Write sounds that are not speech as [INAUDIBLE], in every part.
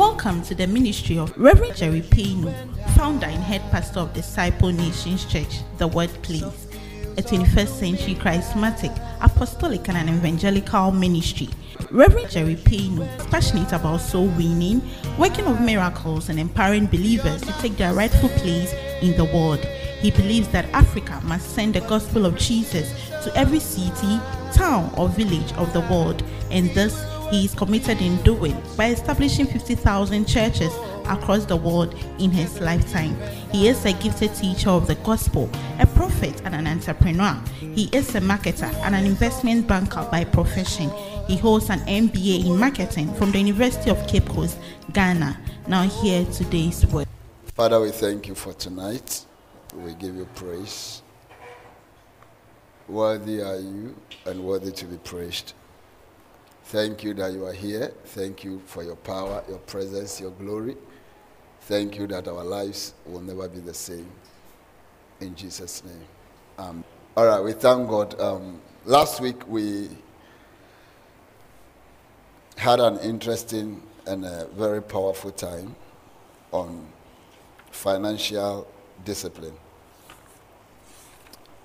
Welcome to the ministry of Reverend Jerry Payno, founder and head pastor of Disciple Nations Church, The Word Please, a 21st century charismatic, apostolic, and an evangelical ministry. Reverend Jerry Payno is passionate about soul winning, working of miracles, and empowering believers to take their rightful place in the world. He believes that Africa must send the gospel of Jesus to every city, town, or village of the world, and thus he is committed in doing by establishing 50,000 churches across the world in his lifetime. He is a gifted teacher of the gospel, a prophet, and an entrepreneur. He is a marketer and an investment banker by profession. He holds an MBA in marketing from the University of Cape Coast, Ghana. Now, here today's word. Father, we thank you for tonight. We give you praise. Worthy are you and worthy to be praised. Thank you that you are here. Thank you for your power, your presence, your glory. Thank you that our lives will never be the same. In Jesus' name. All right, we thank God. Um, last week we had an interesting and a very powerful time on financial discipline.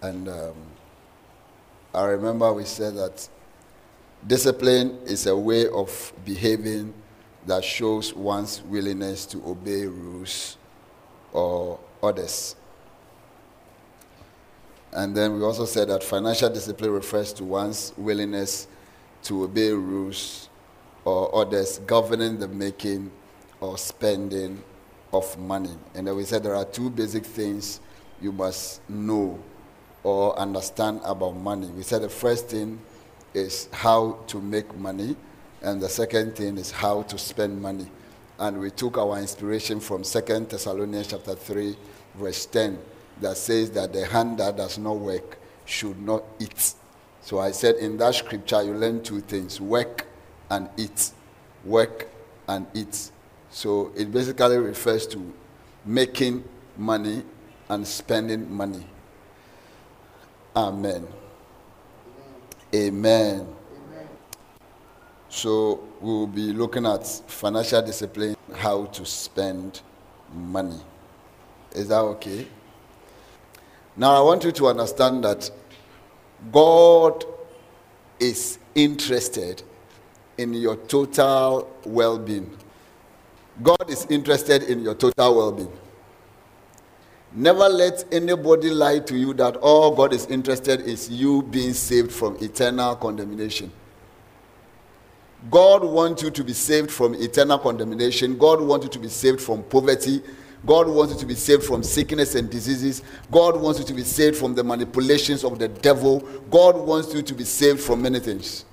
And um, I remember we said that Discipline is a way of behaving that shows one's willingness to obey rules or orders. And then we also said that financial discipline refers to one's willingness to obey rules or orders governing the making or spending of money. And then we said there are two basic things you must know or understand about money. We said the first thing is how to make money, and the second thing is how to spend money. And we took our inspiration from Second Thessalonians chapter 3, verse 10, that says that the hand that does not work should not eat. So I said in that scripture, you learn two things work and eat. Work and eat. So it basically refers to making money and spending money. Amen. Amen. Amen. So we will be looking at financial discipline, how to spend money. Is that okay? Now I want you to understand that God is interested in your total well being. God is interested in your total well being. Never let anybody lie to you that all God is interested is you being saved from eternal condemnation. God wants you to be saved from eternal condemnation. God wants you to be saved from poverty. God wants you to be saved from sickness and diseases. God wants you to be saved from the manipulations of the devil. God wants you to be saved from many things.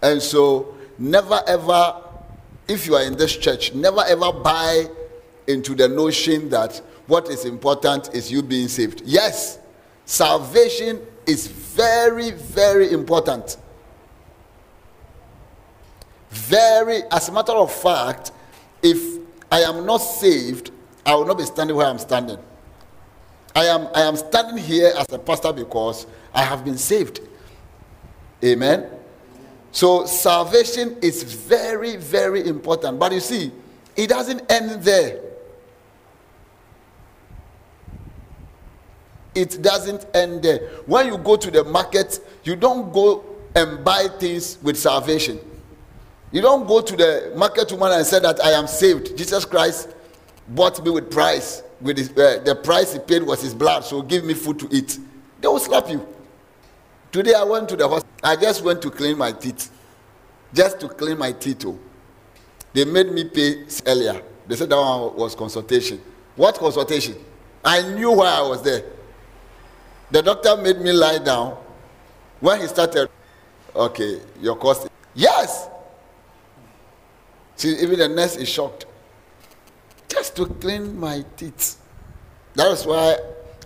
And so, never ever, if you are in this church, never ever buy into the notion that what is important is you being saved. Yes, salvation is very, very important. Very, as a matter of fact, if I am not saved, I will not be standing where I'm standing. I am, I am standing here as a pastor because I have been saved. Amen. So salvation is very, very important. But you see, it doesn't end there. It doesn't end there. When you go to the market, you don't go and buy things with salvation. You don't go to the market woman and say that I am saved. Jesus Christ bought me with price. With his, uh, the price he paid was his blood, so give me food to eat. They will slap you. Today I went to the hospital. I just went to clean my teeth. Just to clean my teeth. Oh. They made me pay earlier. They said that one was consultation. What consultation? I knew why I was there. The doctor made me lie down. When he started, okay, your cost. Yes. See, even the nurse is shocked. Just to clean my teeth. That is why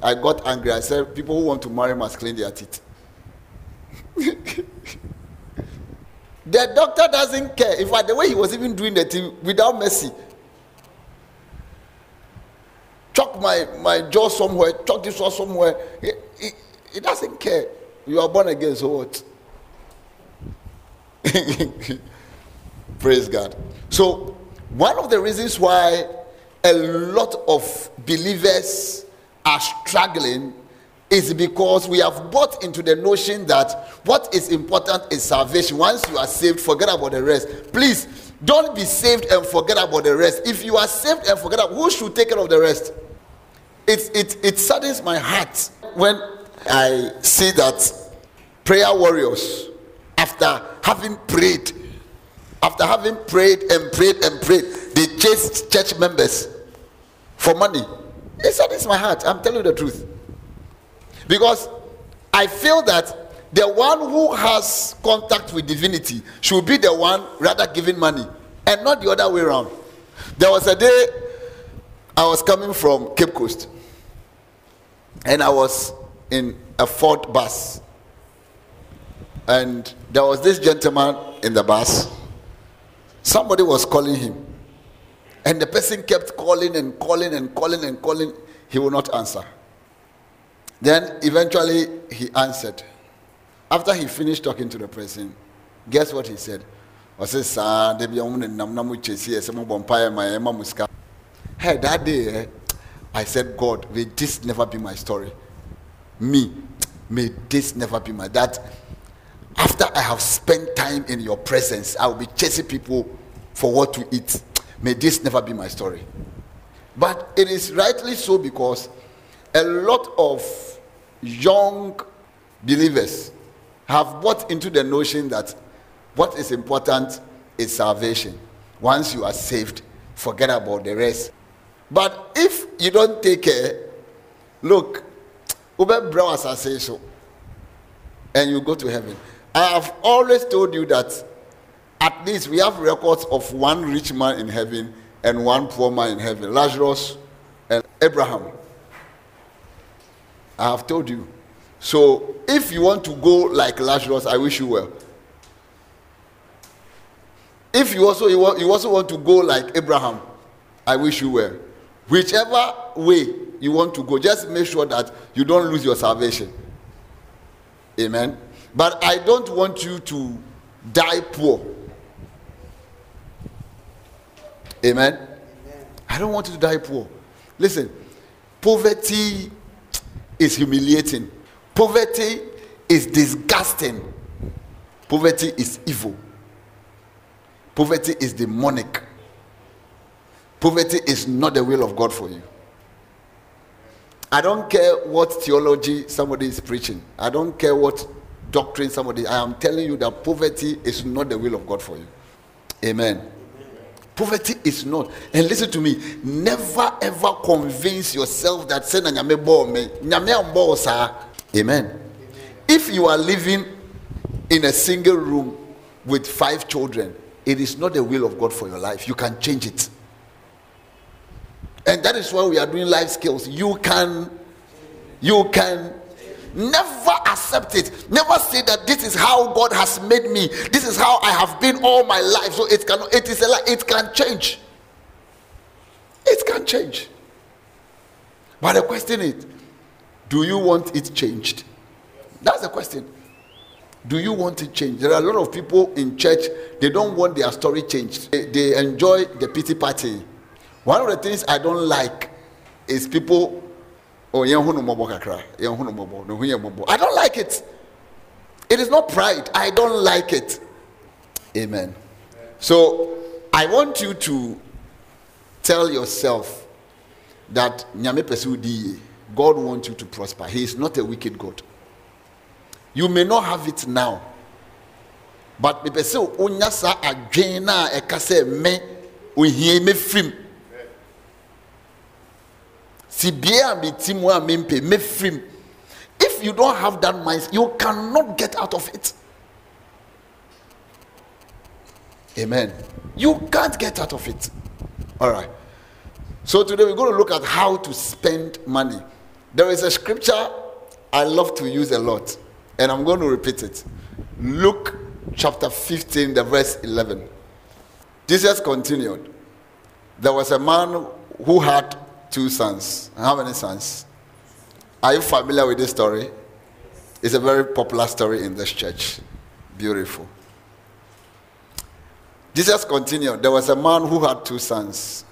I got angry. I said, people who want to marry must clean their teeth. [LAUGHS] the doctor doesn't care. In fact, the way he was even doing the thing without mercy, chuck my, my jaw somewhere, chuck this one somewhere. He, he, doesn't care. You are born again, so what? [LAUGHS] Praise God. So, one of the reasons why a lot of believers are struggling is because we have bought into the notion that what is important is salvation. Once you are saved, forget about the rest. Please don't be saved and forget about the rest. If you are saved and forget about who should take care of the rest? It, it, it saddens my heart when I see that prayer warriors, after having prayed, after having prayed and prayed and prayed, they chased church members for money. It saddens my heart. I'm telling you the truth. Because I feel that the one who has contact with divinity should be the one rather giving money and not the other way around. There was a day I was coming from Cape Coast and I was in a Ford bus. And there was this gentleman in the bus. Somebody was calling him. And the person kept calling and calling and calling and calling. He would not answer. Then eventually he answered. After he finished talking to the person, guess what he said? Hey, that day, eh, I said, God, may this never be my story. Me, may this never be my that. After I have spent time in your presence, I will be chasing people for what to eat. May this never be my story. But it is rightly so because a lot of young believers have bought into the notion that what is important is salvation. Once you are saved, forget about the rest. But if you don't take care, look, Ube I say so, and you go to heaven. I have always told you that at least we have records of one rich man in heaven and one poor man in heaven Lazarus and Abraham. I have told you. So if you want to go like Lazarus, I wish you well. If you also want, you also want to go like Abraham, I wish you well. Whichever way you want to go, just make sure that you don't lose your salvation. Amen. But I don't want you to die poor. Amen. Amen. I don't want you to die poor. Listen, poverty is humiliating. Poverty is disgusting. Poverty is evil. Poverty is demonic. Poverty is not the will of God for you. I don't care what theology somebody is preaching. I don't care what doctrine somebody. I am telling you that poverty is not the will of God for you. Amen. Amen. Poverty is not. And listen to me. Never ever convince yourself that say sir. Amen. If you are living in a single room with five children, it is not the will of God for your life. You can change it. And that is why we are doing life skills. You can, you can never accept it. Never say that this is how God has made me. This is how I have been all my life. So it can, it is a. It can change. It can change. But the question is, do you want it changed? That's the question. Do you want it changed? There are a lot of people in church, they don't want their story changed. They, they enjoy the pity party one of the things I don't like is people, oh, I don't like it. It is not pride. I don't like it. Amen. So I want you to tell yourself that God wants you to prosper. He is not a wicked God. You may not have it now. But the person onya sa adwen na ɛka sɛ me ohia if you don't have that mind you cannot get out of it. Amen. You can't get out of it. All right. So today we're going to look at how to spend money. There is a scripture i love to use a lot and i'm going to repeat it. Luke chapter 15 the verse 11 jesus continued there was a man who had two sons. How many sons? Are you familiar with this story? It's a very popular story in this church. Beautiful. Jesus continued, There was a man who had two sons.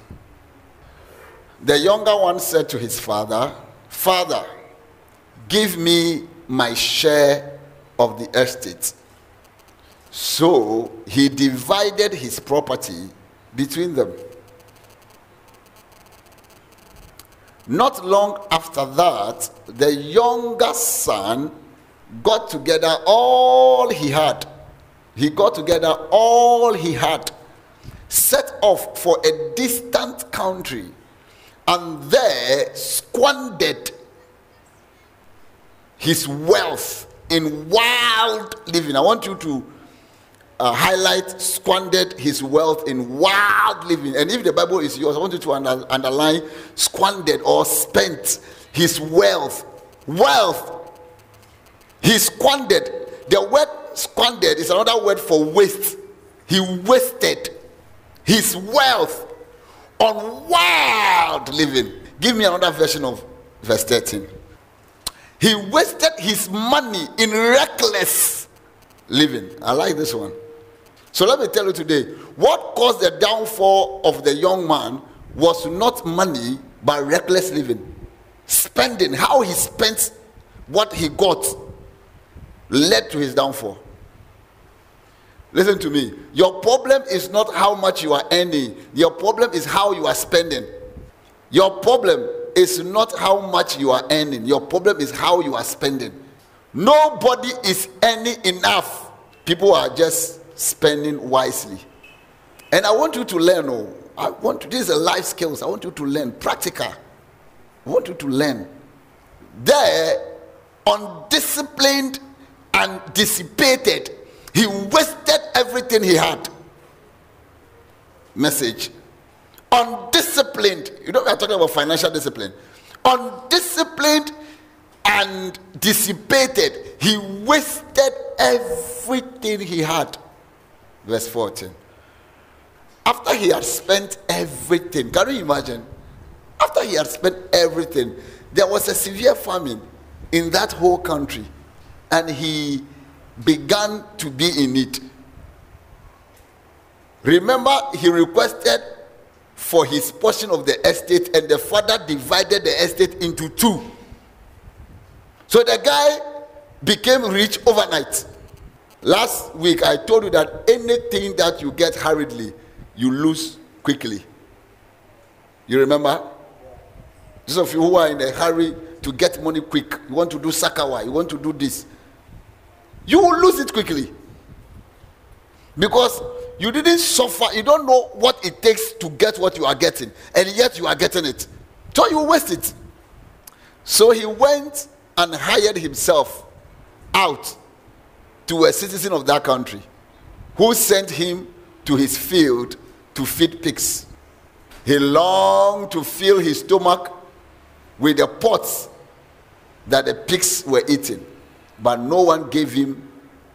The younger one said to his father, Father, give me my share of the estate. So he divided his property between them. Not long after that, the younger son got together all he had. He got together all he had, set off for a distant country, and there squandered his wealth in wild living. I want you to uh, highlight squandered his wealth in wild living. And if the Bible is yours, I want you to under, underline squandered or spent his wealth. Wealth. He squandered. The word squandered is another word for waste. He wasted his wealth on wild living. Give me another version of verse 13. He wasted his money in reckless living. I like this one. So let me tell you today what caused the downfall of the young man was not money but reckless living. Spending, how he spent what he got led to his downfall. Listen to me. Your problem is not how much you are earning, your problem is how you are spending. Your problem is not how much you are earning, your problem is how you are spending. Nobody is earning enough. People are just spending wisely. And I want you to learn. Oh, I want to, this is a life skills. I want you to learn practical. I want you to learn. There, undisciplined and dissipated, he wasted everything he had. Message. Undisciplined. You know, we are talking about financial discipline. Undisciplined and dissipated. He wasted everything he had verse 14. After he had spent everything, can you imagine? After he had spent everything, there was a severe famine in that whole country, and he began to be in it. Remember, he requested for his portion of the estate, and the father divided the estate into two. So the guy became rich overnight. Last week, I told you that anything that you get hurriedly, you lose quickly. You remember? Those of you who are in a hurry to get money quick, you want to do sakawa, you want to do this, you will lose it quickly. Because you didn't suffer, you don't know what it takes to get what you are getting, and yet you are getting it. So you waste it. So he went and hired himself out to a citizen of that country who sent him to his field to feed pigs. He longed to fill his stomach with the pots that the pigs were eating, but no one gave him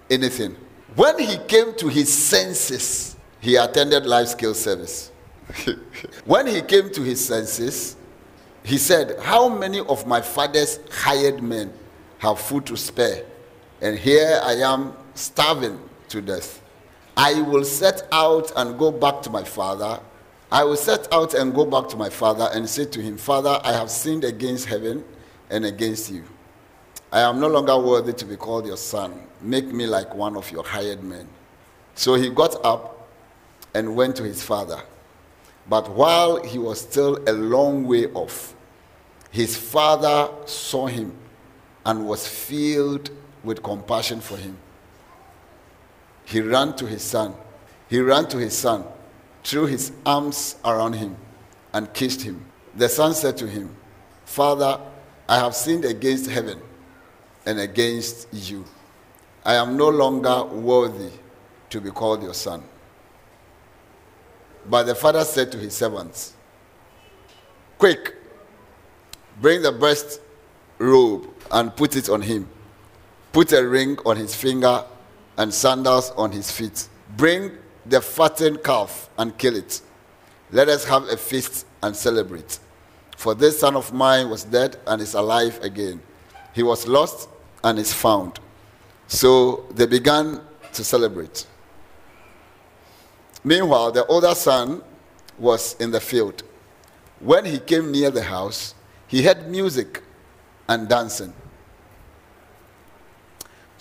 anything. When he came to his senses, he attended life skill service. [LAUGHS] when he came to his senses, he said, How many of my father's hired men have food to spare? And here I am starving to death. I will set out and go back to my father. I will set out and go back to my father and say to him, Father, I have sinned against heaven and against you. I am no longer worthy to be called your son. Make me like one of your hired men. So he got up and went to his father. But while he was still a long way off, his father saw him and was filled with compassion for him. He ran to his son. He ran to his son, threw his arms around him, and kissed him. The son said to him, Father, I have sinned against heaven and against you. I am no longer worthy to be called your son. But the father said to his servants, Quick, bring the best robe and put it on him Put a ring on his finger and sandals on his feet. Bring the fattened calf and kill it. Let us have a feast and celebrate. For this son of mine was dead and is alive again. He was lost and is found. So they began to celebrate. Meanwhile, the older son was in the field. When he came near the house, he heard music and dancing.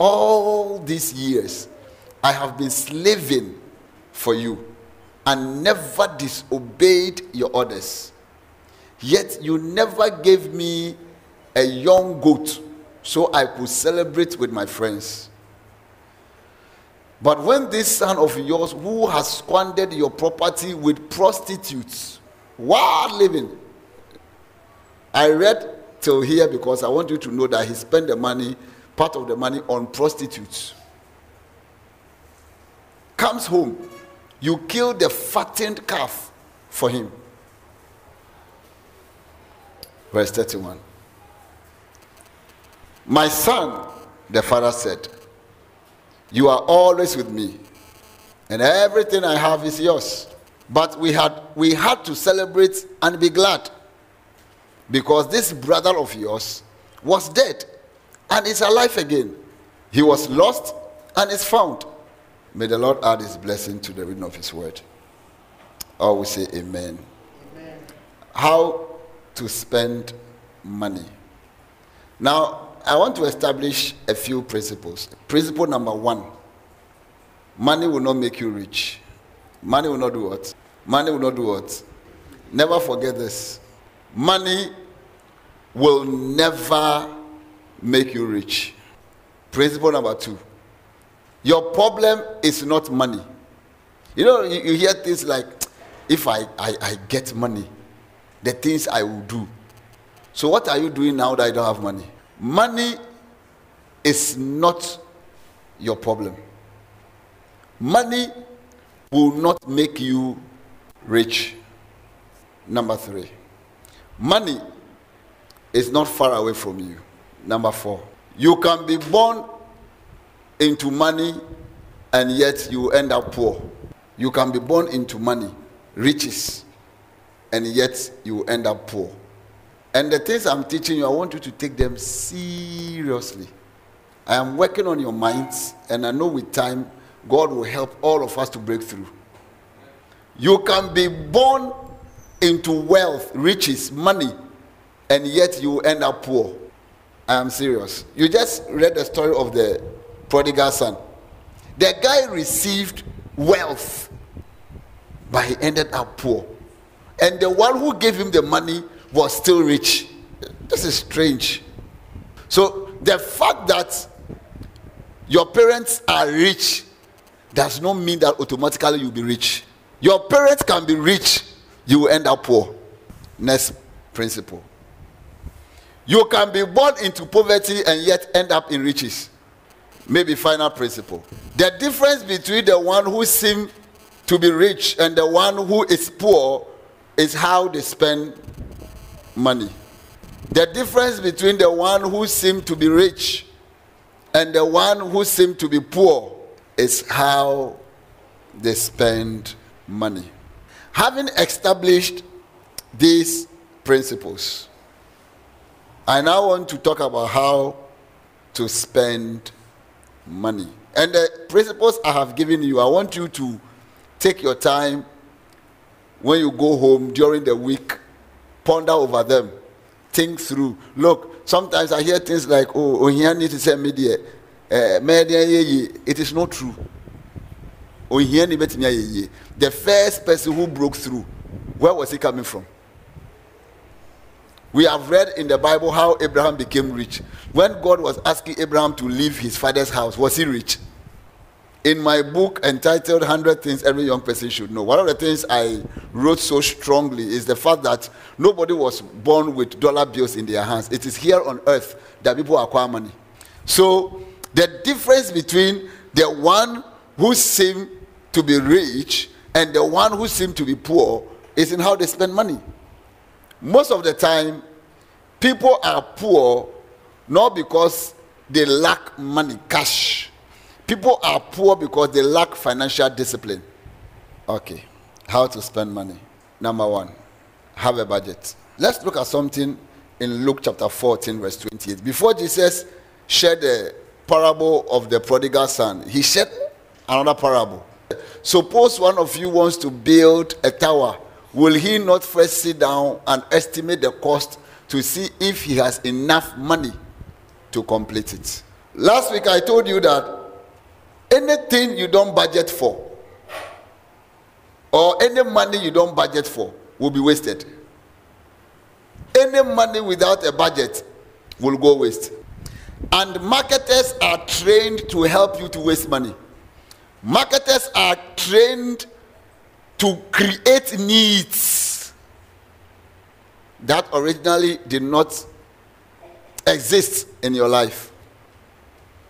all these years I have been slaving for you and never disobeyed your orders. Yet you never gave me a young goat so I could celebrate with my friends. But when this son of yours, who has squandered your property with prostitutes, while living, I read till here because I want you to know that he spent the money, part of the money, on prostitutes. Comes home, you kill the fattened calf for him. Verse 31. My son, the father said, You are always with me, and everything I have is yours. But we had, we had to celebrate and be glad because this brother of yours was dead and is alive again. He was lost and is found. May the Lord add his blessing to the reading of his word. Or we say amen. amen. How to spend money. Now, I want to establish a few principles. Principle number one money will not make you rich. Money will not do what? Money will not do what? Never forget this. Money will never make you rich. Principle number two your problem is not money. You know, you, you hear things like, if I, I, I get money, the things I will do. So, what are you doing now that I don't have money? Money is not your problem. Money will not make you rich. Number three, money is not far away from you. Number four, you can be born into money and yet you end up poor. You can be born into money, riches, and yet you end up poor. And the things I'm teaching you, I want you to take them seriously. I am working on your minds, and I know with time, God will help all of us to break through. You can be born into wealth, riches, money, and yet you end up poor. I am serious. You just read the story of the prodigal son. The guy received wealth, but he ended up poor. And the one who gave him the money was still rich. This is strange. So the fact that your parents are rich does not mean that automatically you'll be rich. Your parents can be rich, you will end up poor. Next principle. You can be born into poverty and yet end up in riches. Maybe final principle. The difference between the one who seems to be rich and the one who is poor is how they spend money. The difference between the one who seems to be rich and the one who seems to be poor is how they spend money. Having established these principles, I now want to talk about how to spend money. And the principles I have given you, I want you to take your time when you go home during the week, ponder over them, think through. Look, sometimes I hear things like, oh, oh need to send media. Uh, it is not true. The first person who broke through, where was he coming from? We have read in the Bible how Abraham became rich. When God was asking Abraham to leave his father's house, was he rich? In my book entitled 100 Things Every Young Person Should Know, one of the things I wrote so strongly is the fact that nobody was born with dollar bills in their hands. It is here on earth that people acquire money. So, the difference between the one who seemed to be rich and the one who seems to be poor is in how they spend money. Most of the time, people are poor not because they lack money, cash. People are poor because they lack financial discipline. Okay, how to spend money. Number one, have a budget. Let's look at something in Luke chapter 14, verse 28. Before Jesus shared the parable of the prodigal son, he shared another parable. Suppose one of you wants to build a tower, will he not first sit down and estimate the cost to see if he has enough money to complete it? Last week I told you that anything you don't budget for or any money you don't budget for will be wasted. Any money without a budget will go waste. And marketers are trained to help you to waste money. Marketers are trained to create needs that originally did not exist in your life.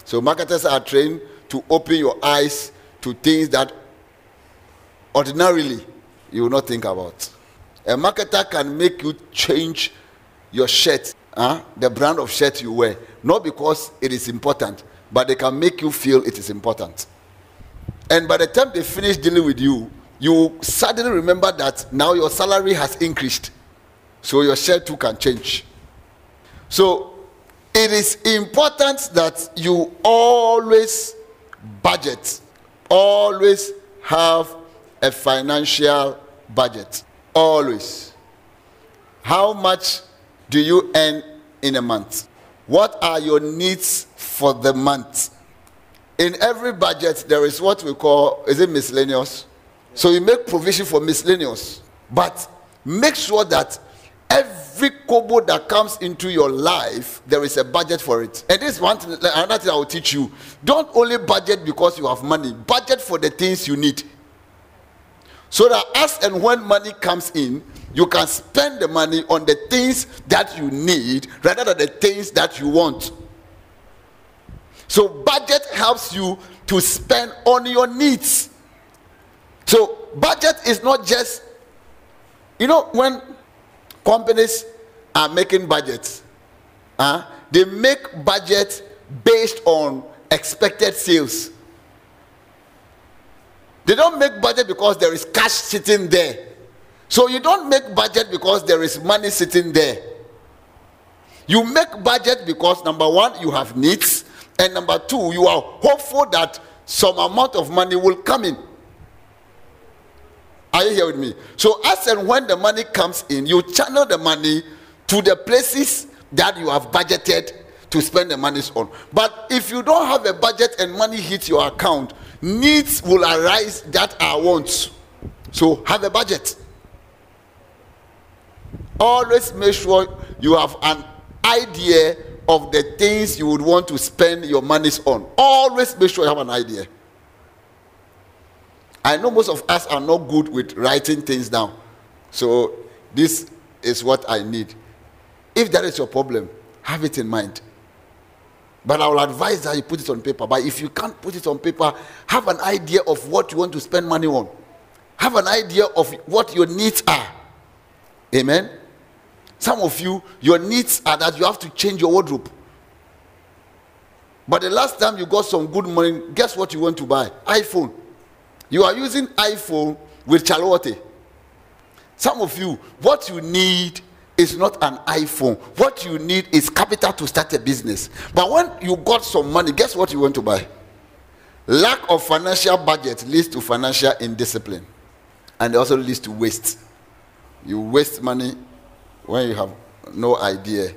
So, marketers are trained to open your eyes to things that ordinarily you will not think about. A marketer can make you change your shirt, huh? the brand of shirt you wear, not because it is important, but they can make you feel it is important. And by the time they finish dealing with you, you suddenly remember that now your salary has increased. So your shirt too can change. So it is important that you always budget, always have a financial budget. Always. How much do you earn in a month? What are your needs for the month? In every budget, there is what we call, is it miscellaneous? So you make provision for miscellaneous. But make sure that every kobo that comes into your life, there is a budget for it. And this one thing, another thing I will teach you. Don't only budget because you have money, budget for the things you need. So that as and when money comes in, you can spend the money on the things that you need rather than the things that you want. So, budget helps you to spend on your needs. So, budget is not just, you know, when companies are making budgets, uh, they make budget based on expected sales. They don't make budget because there is cash sitting there. So you don't make budget because there is money sitting there. You make budget because number one, you have needs, and number two, you are hopeful that some amount of money will come in. Are you here with me? So, as and when the money comes in, you channel the money to the places that you have budgeted to spend the money on. But if you don't have a budget and money hits your account, needs will arise that are wants. So have a budget. Always make sure you have an idea of the things you would want to spend your monies on. Always make sure you have an idea. I know most of us are not good with writing things down. So this is what I need. If that is your problem, have it in mind. But I will advise that you put it on paper. But if you can't put it on paper, have an idea of what you want to spend money on. Have an idea of what your needs are. Amen. Some of you, your needs are that you have to change your wardrobe. But the last time you got some good money, guess what you want to buy? iPhone. You are using iPhone with Charlotte. Some of you, what you need is not an iPhone. What you need is capital to start a business. But when you got some money, guess what you want to buy? Lack of financial budget leads to financial indiscipline and it also leads to waste. You waste money when you have no idea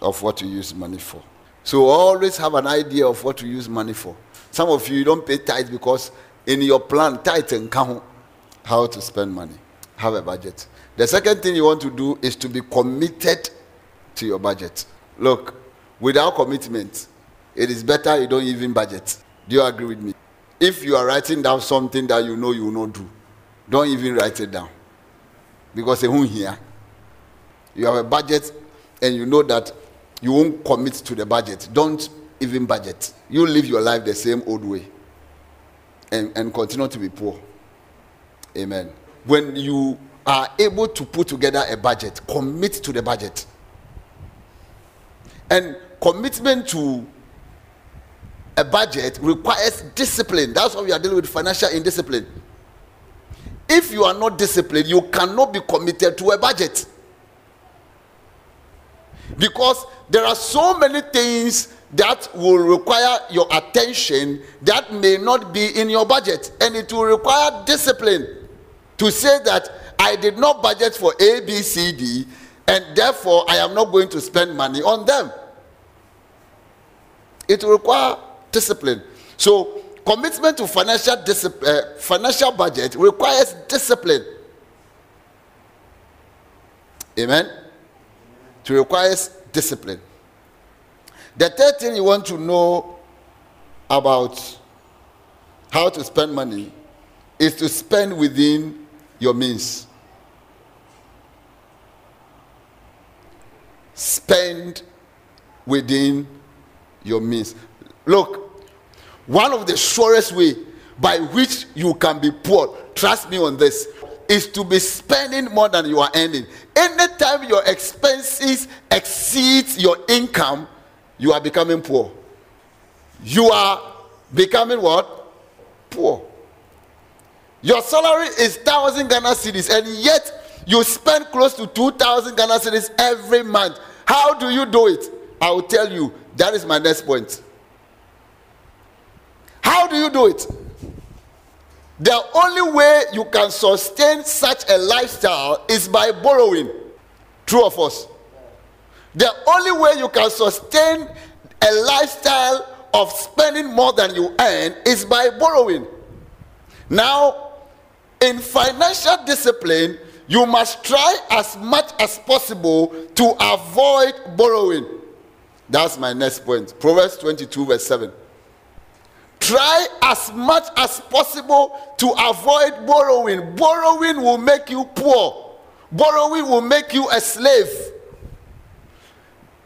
of what to use money for. So always have an idea of what to use money for. Some of you, you don't pay tithe because in your plan, tithe and count how to spend money. Have a budget. The second thing you want to do is to be committed to your budget. Look, without commitment, it is better you don't even budget. Do you agree with me? If you are writing down something that you know you will not do, don't even write it down. Because won't hear. You have a budget and you know that you won't commit to the budget. Don't even budget. You live your life the same old way. And, and continue to be poor. Amen. When you are able to put together a budget, commit to the budget. And commitment to a budget requires discipline. That's why we are dealing with financial indiscipline. If you are not disciplined, you cannot be committed to a budget. Because there are so many things that will require your attention that may not be in your budget. And it will require discipline to say that I did not budget for A, B, C, D, and therefore I am not going to spend money on them. It will require discipline. So, commitment to financial uh, financial budget requires discipline. Amen. It requires discipline. The third thing you want to know about how to spend money is to spend within your means. Spend within your means. Look, one of the surest way by which you can be poor, trust me on this, is to be spending more than you are earning. Anytime your expenses exceeds your income, you are becoming poor. You are becoming what? Poor. Your salary is thousand Ghana cedis, and yet you spend close to two thousand Ghana cedis every month. How do you do it? I will tell you. That is my next point. How do you do it? The only way you can sustain such a lifestyle is by borrowing. True of us. The only way you can sustain a lifestyle of spending more than you earn is by borrowing. Now, in financial discipline, you must try as much as possible to avoid borrowing. That's my next point. Proverbs 22, verse 7. Try as much as possible to avoid borrowing. Borrowing will make you poor, borrowing will make you a slave.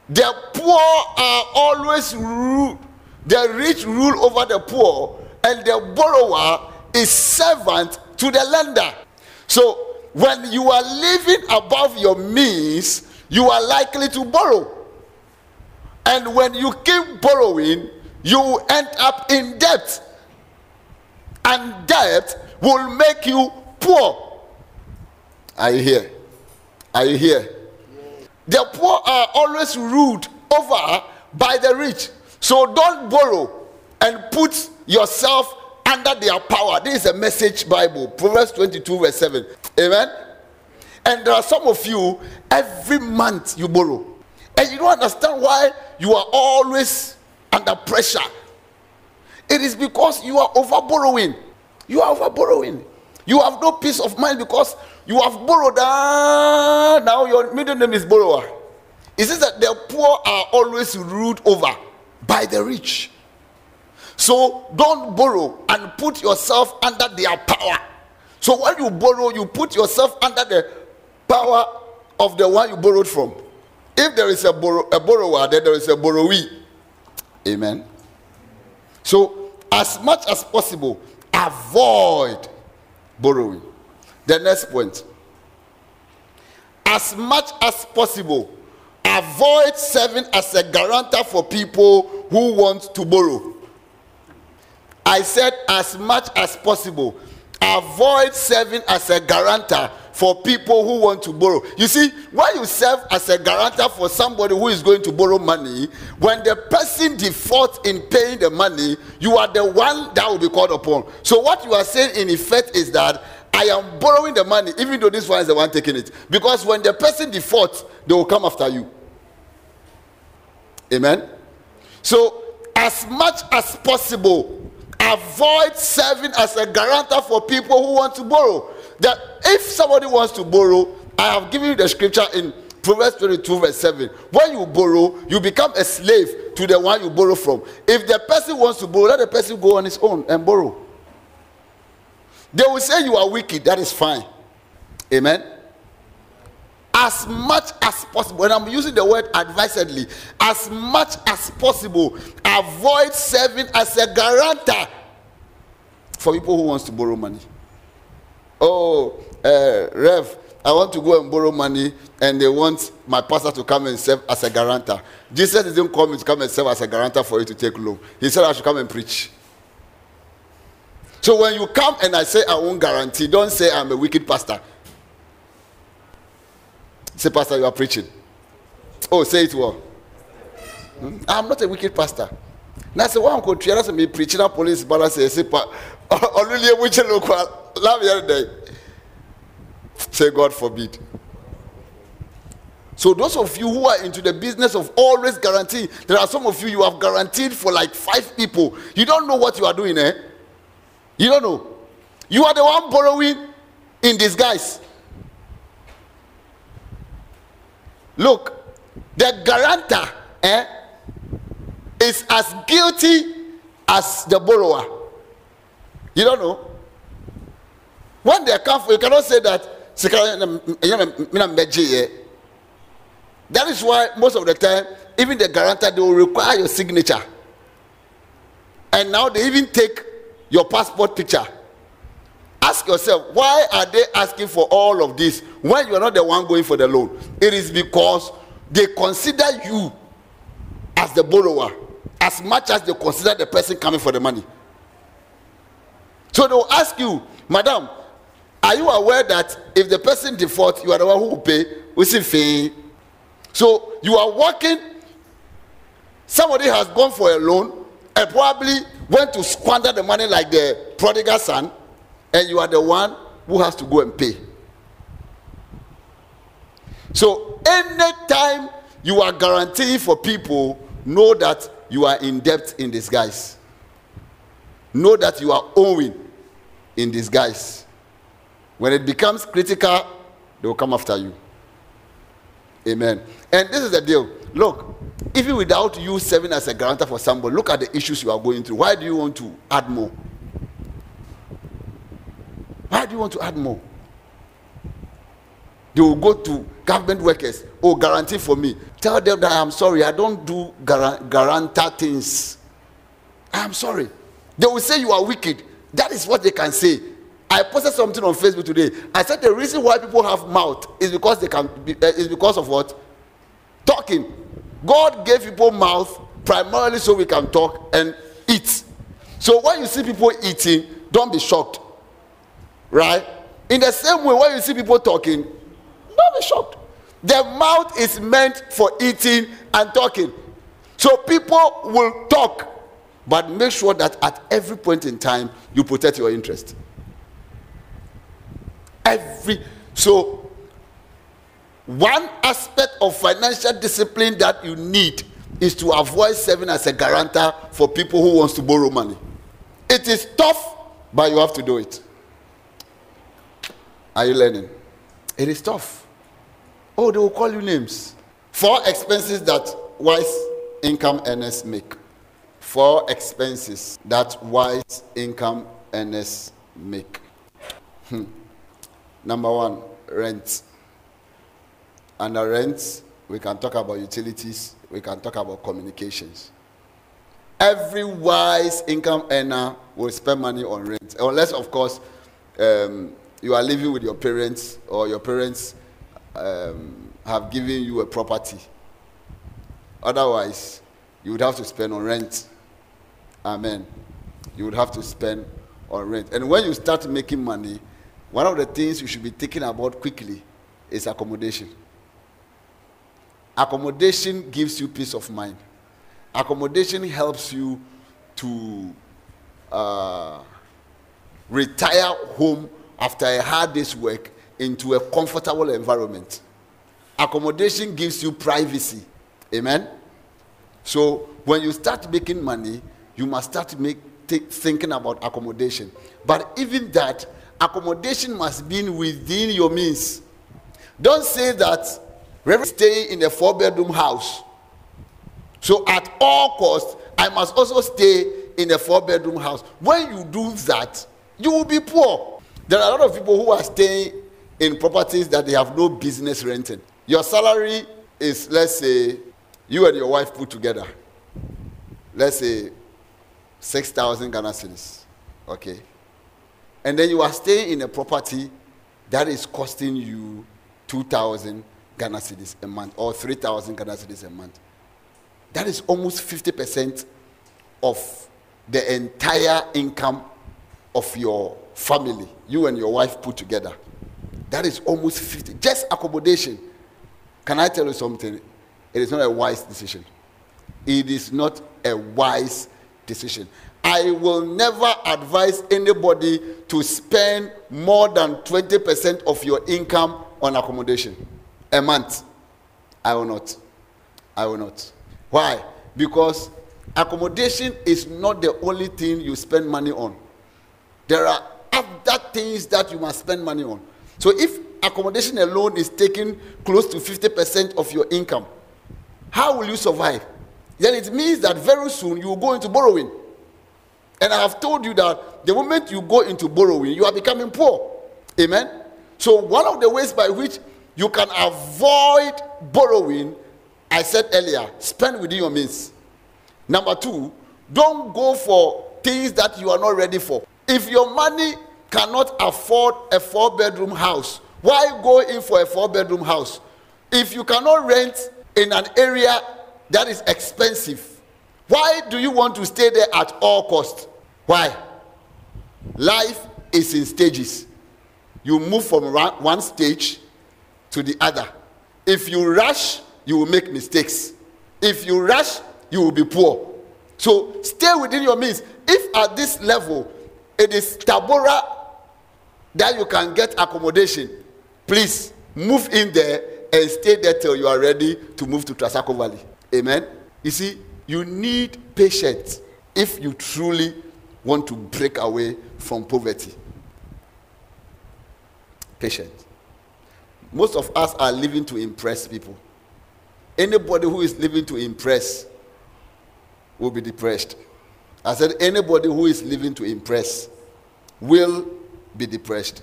The poor are always rule, the rich rule over the poor, and the borrower is servant to the lender. So when you are living above your means, you are likely to borrow. And when you keep borrowing, you end up in debt. And debt will make you poor. Are you here? Are you here? The poor are always ruled over by the rich. So don't borrow and put yourself under their power. This is a message Bible. Proverbs 22, verse 7. Amen. And there are some of you, every month you borrow. And you don't understand why you are always under pressure. It is because you are over borrowing. You are over borrowing. You have no peace of mind because you have borrowed. Ah, now your middle name is borrower. It says that the poor are always ruled over by the rich. So don't borrow and put yourself under their power. So when you borrow, you put yourself under the power of the one you borrowed from. If there is a, borrow, a borrower, then there is a borrowee. Amen. So, as much as possible, avoid borrowing. The next point. As much as possible, avoid serving as a guarantor for people who want to borrow. I said, as much as possible, avoid serving as a guarantor for people who want to borrow. You see, when you serve as a guarantor for somebody who is going to borrow money, when the person defaults in paying the money, you are the one that will be called upon. So, what you are saying in effect is that I am borrowing the money, even though this one is the one taking it. Because when the person defaults, they will come after you. Amen. So, as much as possible, avoid serving as a guarantor for people who want to borrow that if somebody wants to borrow, I have given you the scripture in Proverbs 22, verse 7. When you borrow, you become a slave to the one you borrow from. If the person wants to borrow, let the person go on his own and borrow. They will say you are wicked, that is fine. Amen. As much as possible, and I'm using the word advisedly, as much as possible, avoid serving as a guarantor for people who wants to borrow money. Oh, uh, Rev, I want to go and borrow money, and they want my pastor to come and serve as a guarantor. Jesus didn't call me to come and serve as a guarantor for you to take loan. He said I should come and preach. So when you come and I say I won't guarantee, don't say I'm a wicked pastor. Say, Pastor, you are preaching. Oh, say it well. Hmm? I'm not a wicked pastor. Now, say, one could try be preaching a police, but I say, say, [LAUGHS] only a witch local. Love your day. Say, God forbid. So, those of you who are into the business of always guaranteeing, there are some of you you have guaranteed for like five people. You don't know what you are doing, eh? You don't know. You are the one borrowing in disguise. Look, the guarantor eh, is as guilty as the borrower. You don't know. When they come you cannot say that that is why most of the time, even the guarantor they will require your signature. And now they even take your passport picture. Ask yourself, why are they asking for all of this when you are not the one going for the loan? It is because they consider you as the borrower as much as they consider the person coming for the money. So they will ask you, Madam, are you aware that if the person default, you are the one who will pay? We see fee. So you are working, somebody has gone for a loan and probably went to squander the money like the prodigal son, and you are the one who has to go and pay. So, anytime you are guaranteeing for people, know that you are in debt in disguise. Know that you are owing in disguise. When it becomes critical, they will come after you. Amen. And this is the deal. Look, even without you serving as a guarantor for somebody, look at the issues you are going through. Why do you want to add more? Why do you want to add more? They will go to government workers. Oh, guarantee for me. Tell them that I'm sorry. I don't do guarantor things. I'm sorry. They will say you are wicked. That is what they can say. I posted something on Facebook today. I said the reason why people have mouth is because they can be, uh, is because of what talking. God gave people mouth primarily so we can talk and eat. So when you see people eating, don't be shocked. Right? In the same way, when you see people talking, don't be shocked. The mouth is meant for eating and talking. So people will talk, but make sure that at every point in time you protect your interest. Every so one aspect of financial discipline that you need is to avoid serving as a guarantor for people who wants to borrow money. It is tough, but you have to do it. Are you learning? It is tough. Oh, they will call you names. Four expenses that wise income earners make. Four expenses that wise income earners make. Hmm. Number one, rent. Under rent, we can talk about utilities, we can talk about communications. Every wise income earner will spend money on rent, unless, of course, um, you are living with your parents or your parents um, have given you a property. Otherwise, you would have to spend on rent. Amen. You would have to spend on rent. And when you start making money, one of the things you should be thinking about quickly is accommodation. Accommodation gives you peace of mind. Accommodation helps you to uh, retire home after a hard day's work into a comfortable environment. Accommodation gives you privacy. Amen. So when you start making money, you must start make, thinking about accommodation. But even that, accommodation must be within your means. Don't say that we're staying in a four bedroom house. So at all costs, I must also stay in a four bedroom house. When you do that, you will be poor. There are a lot of people who are staying in properties that they have no business renting. Your salary is, let's say, you and your wife put together, let's say, 6,000 Ghana cedis. Okay. and then you are staying in a property that is costing you 2,000 Ghana cedis a month or 3,000 Ghana cedis a month. That is almost 50% of the entire income of your family, you and your wife put together. That is almost 50. Just accommodation. Can I tell you something? It is not a wise decision. It is not a wise decision. I will never advise anybody to spend more than 20% of your income on accommodation a month. I will not. I will not. Why? Because accommodation is not the only thing you spend money on. There are other things that you must spend money on. So if accommodation alone is taking close to 50% of your income, how will you survive? Then it means that very soon you will go into borrowing. And I have told you that the moment you go into borrowing, you are becoming poor. Amen. So one of the ways by which you can avoid borrowing, I said earlier, spend within your means. Number two, don't go for things that you are not ready for. If your money cannot afford a four bedroom house, why go in for a four bedroom house? If you cannot rent in an area that is expensive, why do you want to stay there at all cost? Why? Life is in stages. You move from one stage to the other. If you rush, you will make mistakes. If you rush, you will be poor. So stay within your means. If at this level it is Tabora that you can get accommodation, please move in there and stay there till you are ready to move to Trasacco Valley. Amen. You see, you need patience if you truly want to break away from poverty. Patience. Most of us are living to impress people. Anybody who is living to impress will be depressed. I said, anybody who is living to impress will be depressed.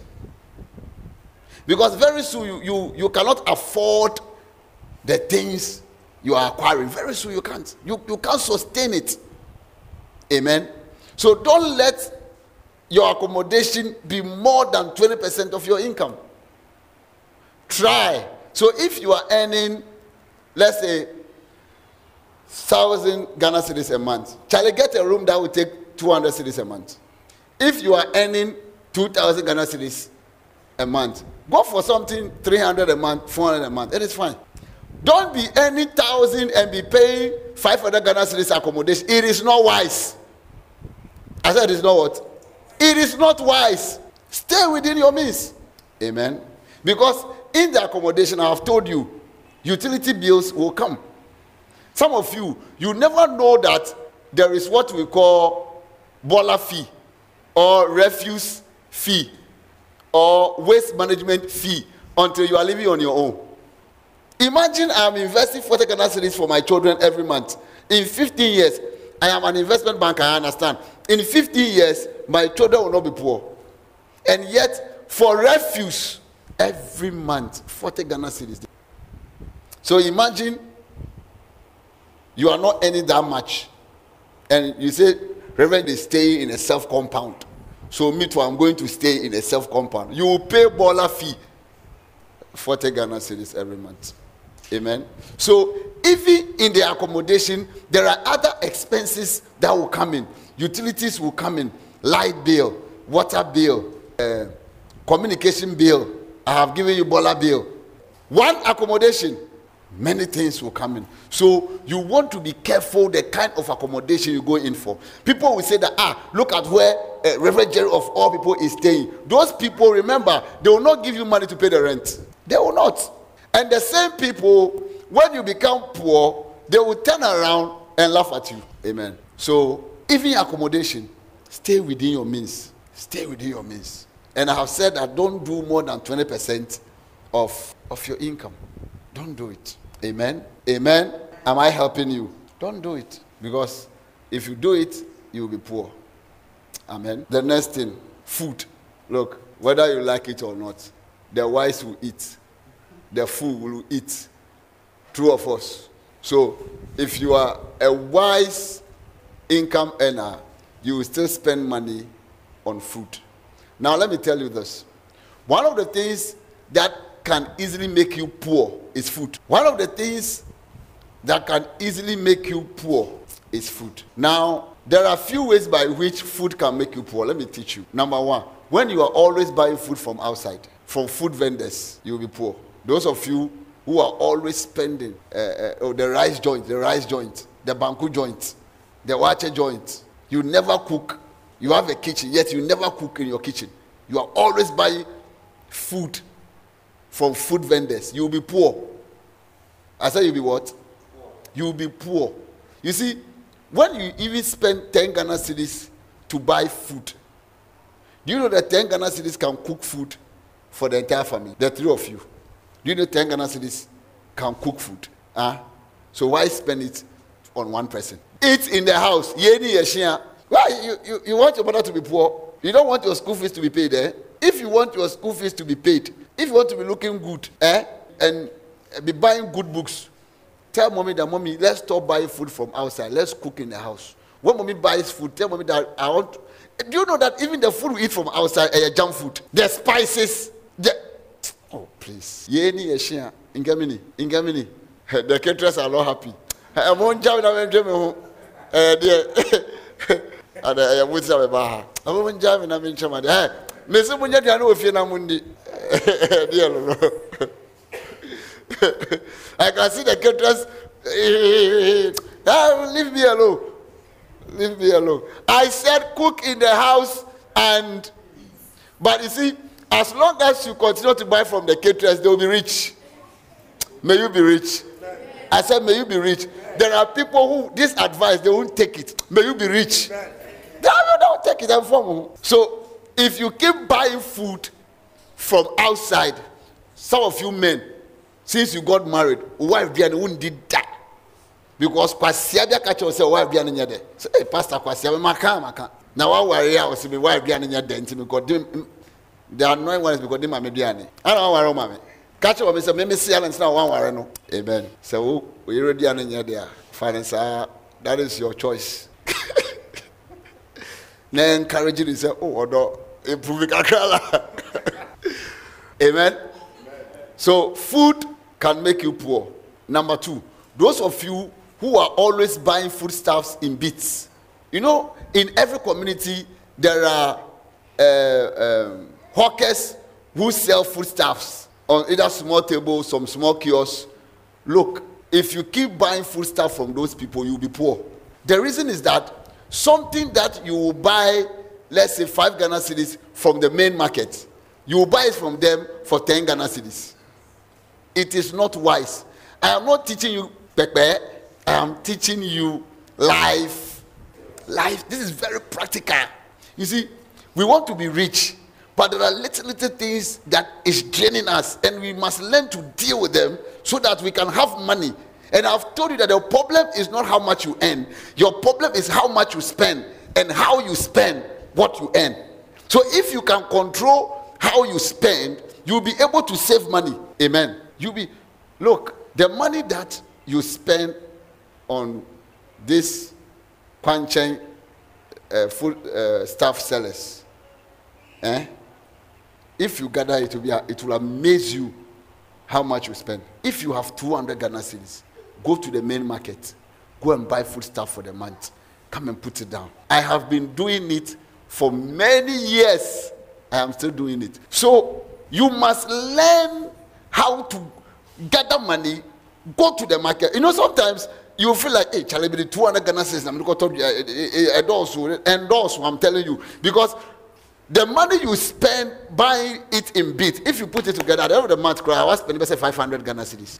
Because very soon you, you, you cannot afford the things you are acquiring. Very soon you can't. You, you can't sustain it. Amen. So don't let your accommodation be more than 20% of your income. Try. So if you are earning, let's say, thousand Ghana cedis a month, Charlie, get a room that will take 200 cedis a month. If you are earning 2,000 Ghana cedis a month, go for something 300 a month, 400 a month. It is fine. Don't be earning thousand and be paying 500 Ghana cedis accommodation. It is not wise. I said it is not what? It is not wise. Stay within your means. Amen. Because in the accommodation, I have told you, utility bills will come. Some of you, you never know that there is what we call bola fee or refuse fee or waste management fee until you are living on your own. Imagine I'm investing 40 Ghana cedis for my children every month. In 15 years, I am an investment banker, I understand. In 15 years, my children will not be poor. And yet, for refuse, every month 40 Ghana cedis. So imagine you are not earning that much, and you say, Reverend is staying in a self compound. So me too, I'm going to stay in a self compound. You will pay baller fee 40 Ghana cedis every month. Amen. So even in the accommodation, there are other expenses that will come in. Utilities will come in, light bill, water bill, uh, communication bill, I have given you Bola bill. One accommodation, many things will come in. So you want to be careful the kind of accommodation you go in for. People will say that, ah, look at where uh, Reverend Jerry of all people is staying. Those people, remember, they will not give you money to pay the rent. They will not. And the same people, when you become poor, they will turn around and laugh at you. Amen. So even accommodation, stay within your means. Stay within your means. And I have said that don't do more than 20% of, of your income. Don't do it. Amen. Amen. Am I helping you? Don't do it. Because if you do it, you will be poor. Amen. The next thing, food. Look, whether you like it or not, the wise will eat. The fool will eat. True of us. So if you are a wise income earner, you will still spend money on food. Now, let me tell you this. One of the things that can easily make you poor is food. One of the things that can easily make you poor is food. Now, there are a few ways by which food can make you poor. Let me teach you. Number one, when you are always buying food from outside, from food vendors, you'll be poor. Those of you who are always spending uh, uh, oh, the rice joint, the rice joint, the banku joint, the water joint, you never cook. You have a kitchen, yet you never cook in your kitchen. You are always buying food from food vendors. You'll be poor. I said you'll be what? You'll be poor. You see, when you even spend 10 Ghana cedis to buy food, do you know that 10 Ghana cedis can cook food for the entire family? The three of you. Do you know 10 Ghana cedis can cook food? Huh? So why spend it on one person? Eat in the house. Yeni yeshia. Why? You, you, you want your mother to be poor? You don't want your school fees to be paid, eh? If you want your school fees to be paid, if you want to be looking good, eh? And be buying good books, tell mommy that mommy, let's stop buying food from outside. Let's cook in the house. When mommy buys food, tell mommy that I want. To, do you know that even the food we eat from outside, uh, junk food, the spices, the oh please, yeni yeshia, ingamini, ingamini, the caterers are not happy. I'm on. I'm. Eh, dear, and I would say about her. I'm on job and I'm in Chamad. Eh, Miss Munya, I know if you're Mundi. [LAUGHS] Dear Lord. [LAUGHS] I can see the caterers. [LAUGHS] Ah, leave me alone. Leave me alone. I said, cook in the house, and but you see, as long as you continue to buy from the caterers, they will be rich. May you be rich. I said, may you be rich. There are people who this advice they won't take it. May you be rich. Don't take. So if you keep buying food from outside, some of you men, since you got married, wife be and wouldn't did that. Because kwasia bia catch yourself wife be and nyade. Say, hey, pastor kwasia we maka maka. Now I worry I was mm, be wife be and nyade nti because the annoying one is because them am aduane. I don't worry oh, mama. Catch you say me see and now one worry no. Amen. So oh, we ready and nyade finance ah, that is your choice. [LAUGHS] na encourage you say oh odo improve kakra [LAUGHS] Amen. So food can make you poor. Number two, those of you who are always buying foodstuffs in bits. You know, in every community there are uh, um, hawkers who sell foodstuffs on either small tables, some small kiosks. Look, if you keep buying foodstuff from those people, you'll be poor. The reason is that something that you will buy, let's say five Ghana cedis from the main market, you will buy it from them for 10 Ghana cedis. It is not wise. I am not teaching you pepe. I am teaching you life. Life. This is very practical. You see, we want to be rich, but there are little little things that is draining us, and we must learn to deal with them so that we can have money. And I've told you that the problem is not how much you earn. Your problem is how much you spend and how you spend what you earn. So if you can control how you spend, you'll be able to save money. Amen. You'll be look, the money that you spend on this Kwanchen uh, food uh, staff sellers, eh? If you gather it, will be, it will amaze you how much you spend. If you have 200 Ghana cedis, go to the main market, go and buy food stuff for the month, come and put it down. I have been doing it for many years. I am still doing it. So you must learn how to gather money, go to the market. You know, sometimes you feel like, hey, Charlie, the 200 Ghana cedis, I'm going to endorse, endorse, I'm telling you. Because the money you spend buying it in bits, if you put it together, at the end of the month, I was spending say 500 Ghana cedis.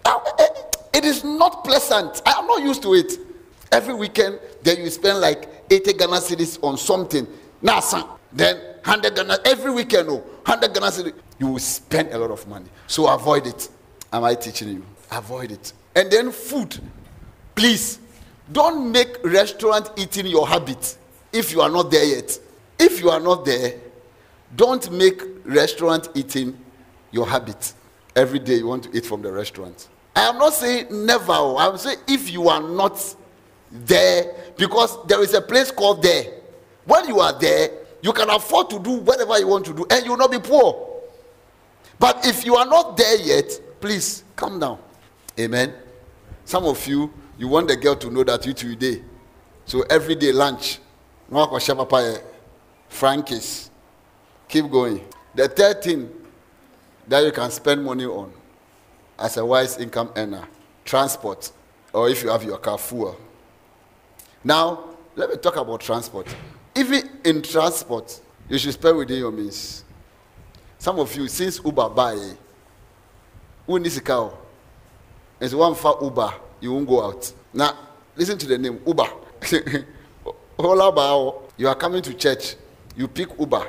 It is not pleasant. I am not used to it. Every weekend, then you spend like 80 Ghana cedis on something. Now, then 100 Ghana, every weekend, oh, 100 Ghana cedis. You will spend a lot of money. So avoid it. Am I teaching you? Avoid it. And then food. Please, don't make restaurant eating your habit if you are not there yet. If you are not there, don't make restaurant eating your habit. Every day you want to eat from the restaurant. I am not saying never. Oh. I'm saying if you are not there, because there is a place called there. When you are there, you can afford to do whatever you want to do and you will not be poor. But if you are not there yet, please calm down. Amen. Some of you, you want the girl to know that you today. So every day lunch, eh, Frankie's. Keep going. The third thing that you can spend money on as a wise income earner transport, or if you have your car, fuel. Now, let me talk about transport. Even in transport, you should spend within your means. Some of you, since Uber buy, who needs a car? It's one for Uber, you won't go out. Now, listen to the name Uber. [LAUGHS] you are coming to church, you pick Uber,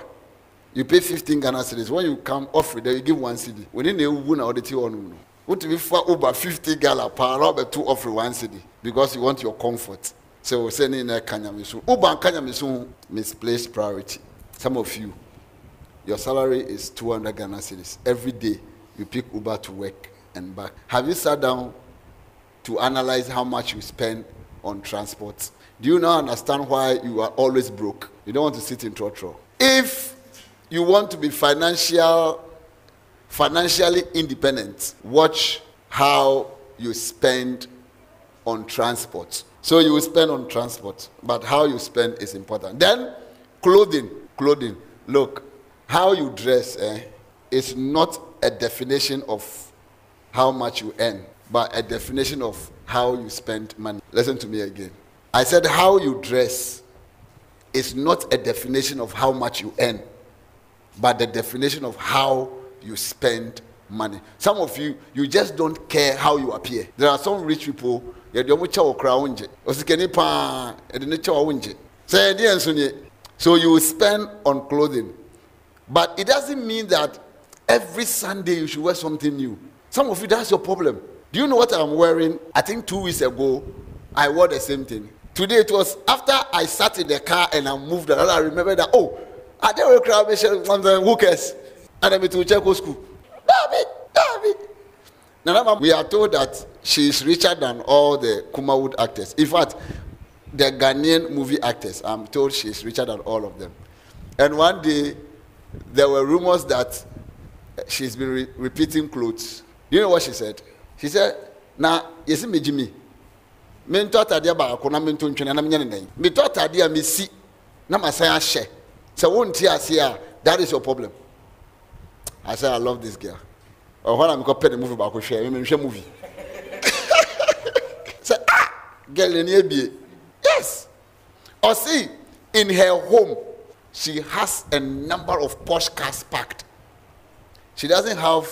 you pay 15 Ghana cedis. When you come off it, you give one cedi. When you know who the tea for Uber 50 Ghana per hour, two offer one cedi because you want your comfort. So sending a kanyamisu. Uber and kanyamisu misplaced priority. Some of you, your salary is 200 Ghana cedis. Every day you pick Uber to work and back. Have you sat down to analyze how much you spend on transport? Do you now understand why you are always broke? You don't want to sit in trotro. If you want to be financial financially independent watch how you spend on transport. So you will spend on transport but how you spend is important. Then clothing clothing. Look how you dress eh, is not a definition of how much you earn but a definition of how you spend money. Listen to me again. I said how you dress is not a definition of how much you earn but the definition of how you spend money. Some of you, you just don't care how you appear. There are some rich people, so you spend on clothing. But it doesn't mean that every Sunday you should wear something new. Some of you, that's your problem. Do you know what I'm wearing? I think two weeks ago, I wore the same thing. Today it was after I sat in the car and I moved around. I remember that, oh, I don't crowd who cares? And check school. David, David. Now, we are told that she is richer than all the Kumawood actors. In fact, the Ghanaian movie actors, I'm told she is richer than all of them. And one day, there were rumors that she's been re- repeating clothes. You know what she said? She said, "Na yesi me jimi. Me ntɔ atadeɛ baako na me ntɔ ntwene na me nyɛ ne nan. Me tɔ atadeɛ a me si na ma san ahyɛ. So won't you see that is your problem. I said, I love this girl. Or when I'm to the movie about share, you share movie. [LAUGHS] Say, ah, girl in here. Yes. Or see, in her home, she has a number of posh cars parked. She doesn't have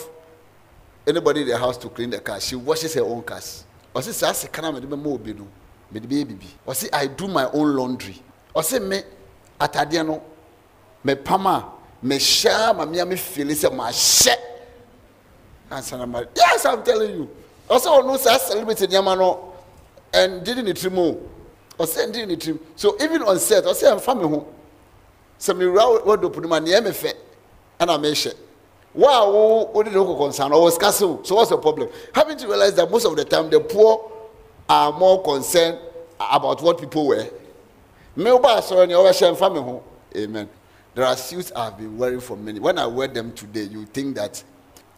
anybody in the house to clean the car. She washes her own cars. Or see, say, can I make more baby? baby. Or see, I do my own laundry. Or say, me, atadiano mepam a mehyɛ ma mea me feel sɛ mahyɛ ansana ma yes i'm telling you. Ɔsɛ ɔno saa celebrity nneɛma no. Ɛndidi ne tirim o ɔsɛ ndidi ne tirim so even on set ɔsɛ ɛnfa me ho sɛ mewura wɔdɔpo no ma neɛ me fɛ ɛna mehyɛ wo a wo wode ne wokɔ concern? Ɔwɔ sika so so what's the problem? Haven't you realized that most of the time the poor are more concerned about what people wear? Me wo ba asɔre nea ɔbɛhyɛ me amen there are suits I've been wearing for many. When I wear them today, you think that,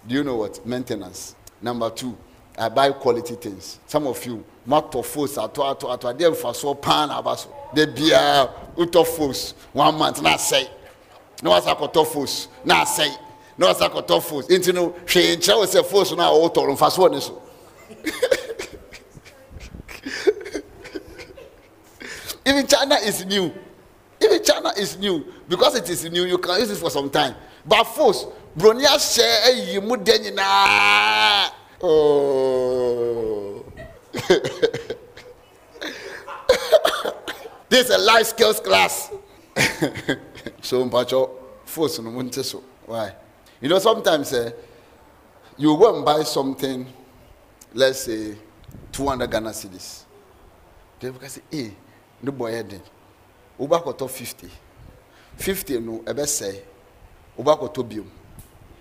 do you know what? Maintenance. Number two, I buy quality things. Some of you, matofos, ato ato ato, they for so pan abaso. They be a utofos one month. Na say, no what's a kotofos. Na say, no what's a kotofos. Into no, she in chair was a force now. Auto and fast one so. [LAUGHS] Even China is new. Even China is new because it is new. You can use it for some time. But first, bronya share yi mu de nyinaa. Oh. [LAUGHS] this is a life skills class. [LAUGHS] so mpacho force no munte so. Why? You know sometimes eh, you go and buy something, let's say 200 Ghana cedis. Then you can say, hey, no boy heading wobakɔtɔ 50 50 no ɛbɛsɛe wobakɔtɔ biom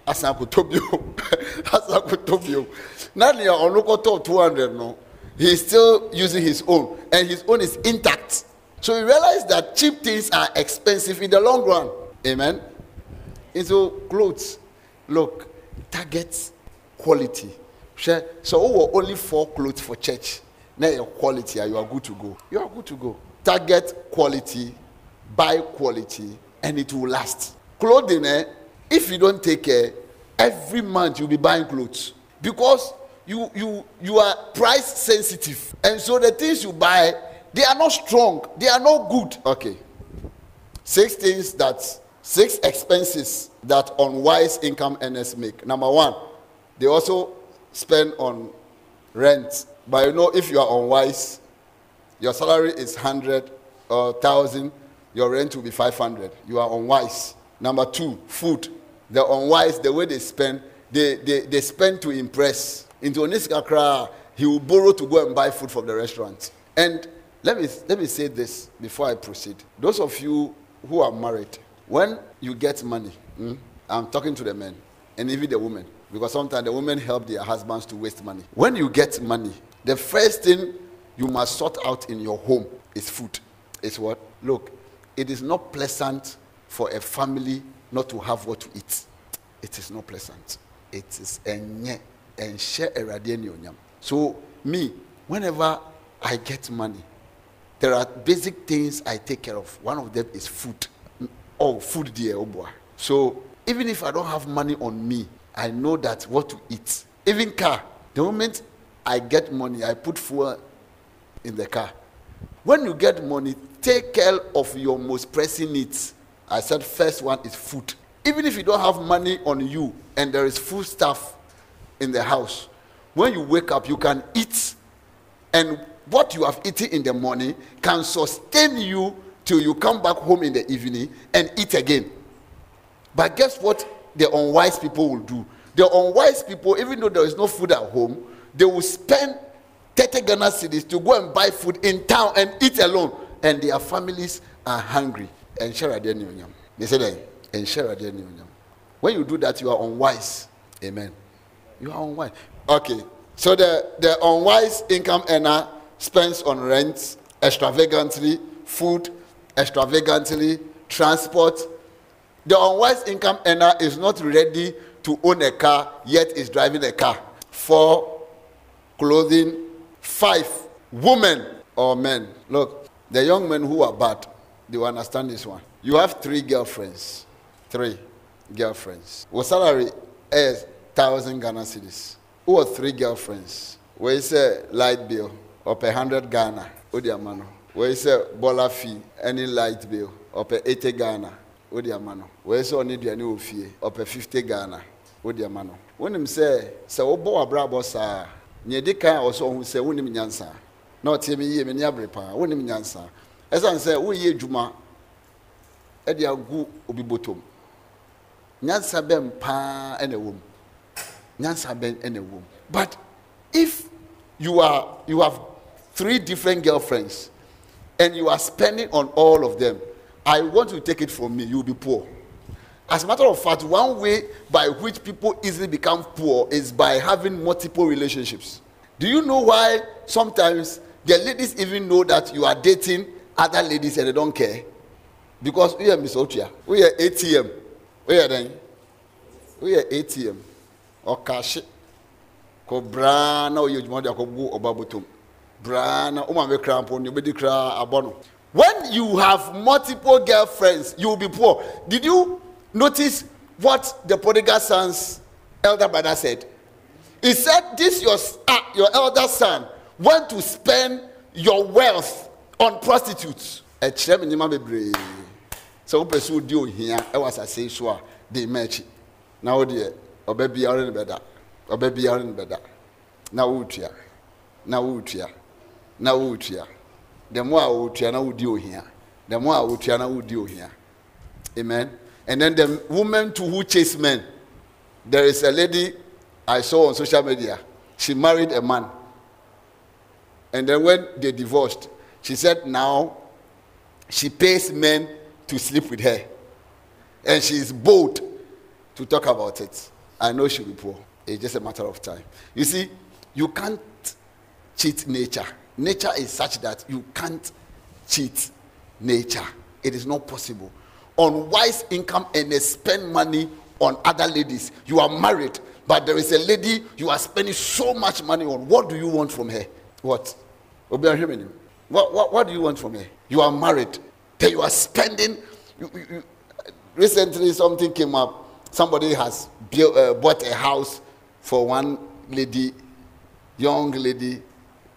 asan akɔtɔ biom [LAUGHS] asan akɔtɔ biom na nea ɔno kɔtɔ 200 no he is still using his own and his own is intact So you realize that cheap things are expensive in the long run. Amen. And so clothes, look, target quality. So oh, only four clothes for church. Now your quality, you are good to go. You are good to go. Target quality, buy quality, and it will last. Clothing, eh, if you don't take care, every month you'll be buying clothes because you you you are price sensitive, and so the things you buy they are not strong, they are not good. Okay, six things that six expenses that unwise income earners make. Number one, they also spend on rent. But you know, if you are unwise, your salary is hundred or thousand, your rent will be five hundred. You are unwise. Number two, food. The unwise, the way they spend, they, they, they spend to impress. Into Oniska he will borrow to go and buy food from the restaurant. And let me, let me say this before I proceed. Those of you who are married, when you get money, hmm, I'm talking to the men and even the women, because sometimes the women help their husbands to waste money. When you get money, the first thing you must sort out in your home is food. Is what? Look, it is not pleasant for a family not to have what to eat. It is not pleasant. It is enye enche eradieni onyam. So me, whenever I get money, there are basic things I take care of. One of them is food. Oh, food dear, oh boy. So even if I don't have money on me, I know that what to eat. Even car. The moment I get money, I put fuel in the car. When you get money, take care of your most pressing needs. I said first one is food. Even if you don't have money on you and there is food stuff in the house, when you wake up, you can eat. And what you have eaten in the morning can sustain you till you come back home in the evening and eat again. But guess what the unwise people will do? The unwise people, even though there is no food at home, they will spend 30 Ghana cedis to go and buy food in town and eat alone. And their families are hungry. Adeɛ ne onyam. They that ɛnhyɛ adeɛ ne when you do that you are unwise. Amen. You are unwise. Okay. So the the unwise income earner spends on rent extravagantly food extravagantly transport. The unwise income earner is not ready to own a car yet is driving a car four clothing five women or men look the young men who are bad they will understand this one. You have three girlfriends. Three girlfriends. What salary is thousand Ghana cedis. Who are three girlfriends? Where is a light bill up a hundred Ghana? Odiamano. Where is a bola fee? Any light bill up a eighty Ghana? Odiamano. Where is only the new fee up a fifty Ghana? Odiamano. When him say, so obo abrabo sa, nye di kan also who say, wunim nyansa. Na ɔtie me yie me ni abere paa. Wonim nyansa. Ɛsiane sɛ woyɛ adwuma ɛde agu obi bɔtɔm nyansa bɛn paa ɛna ɛwɔ nyansa bɛn ɛna ɛwɔ but if you are you have three different girlfriends and you are spending on all of them i want to take it from me. You will be poor as a matter of fact one way by which people easily become poor is by having multiple relationships. Do you know why sometimes the ladies even know that you are dating other ladies and they don't care? Because we are Miss Otia, we are ATM, we are then, we are ATM or cash. Ko braa na oyɛ adwuma de akɔbu ɔba bɔtɔm braa na ɔma bɛ kra mpo ne obɛdi kra abɔ no when you have multiple girlfriends you will be poor. Did you notice what the prodigal son's elder brother said. He said this your uh, your elder son went to spend your wealth on prostitutes. Ɛkyerɛ me nneɛma bebree. Sɛ wopɛ sɛ wodi ohia ɛwɔ asase yi so a de ma akyi. Na wodeɛ ɔbɛ ne bɛda. Ɔbɛ biara ne bɛda. Na woretua na woretua na woretua more a woretua na wodi ohia. More a woretua na wodi ohia. Amen and then the women too who chase men there is a lady i saw on social media she married a man and then when they divorced she said now she pays men to sleep with her. And she is bold to talk about it. I know she'll be poor. It's just a matter of time. You see, you can't cheat nature. Nature is such that you can't cheat nature. It is not possible. Unwise income and they spend money on other ladies. You are married, but there is a lady you are spending so much money on. What do you want from her? What? What, what, what do you want from her? You are married, then you are spending. You, you, you- recently, something came up. Somebody has built, uh, bought a house for one lady, young lady,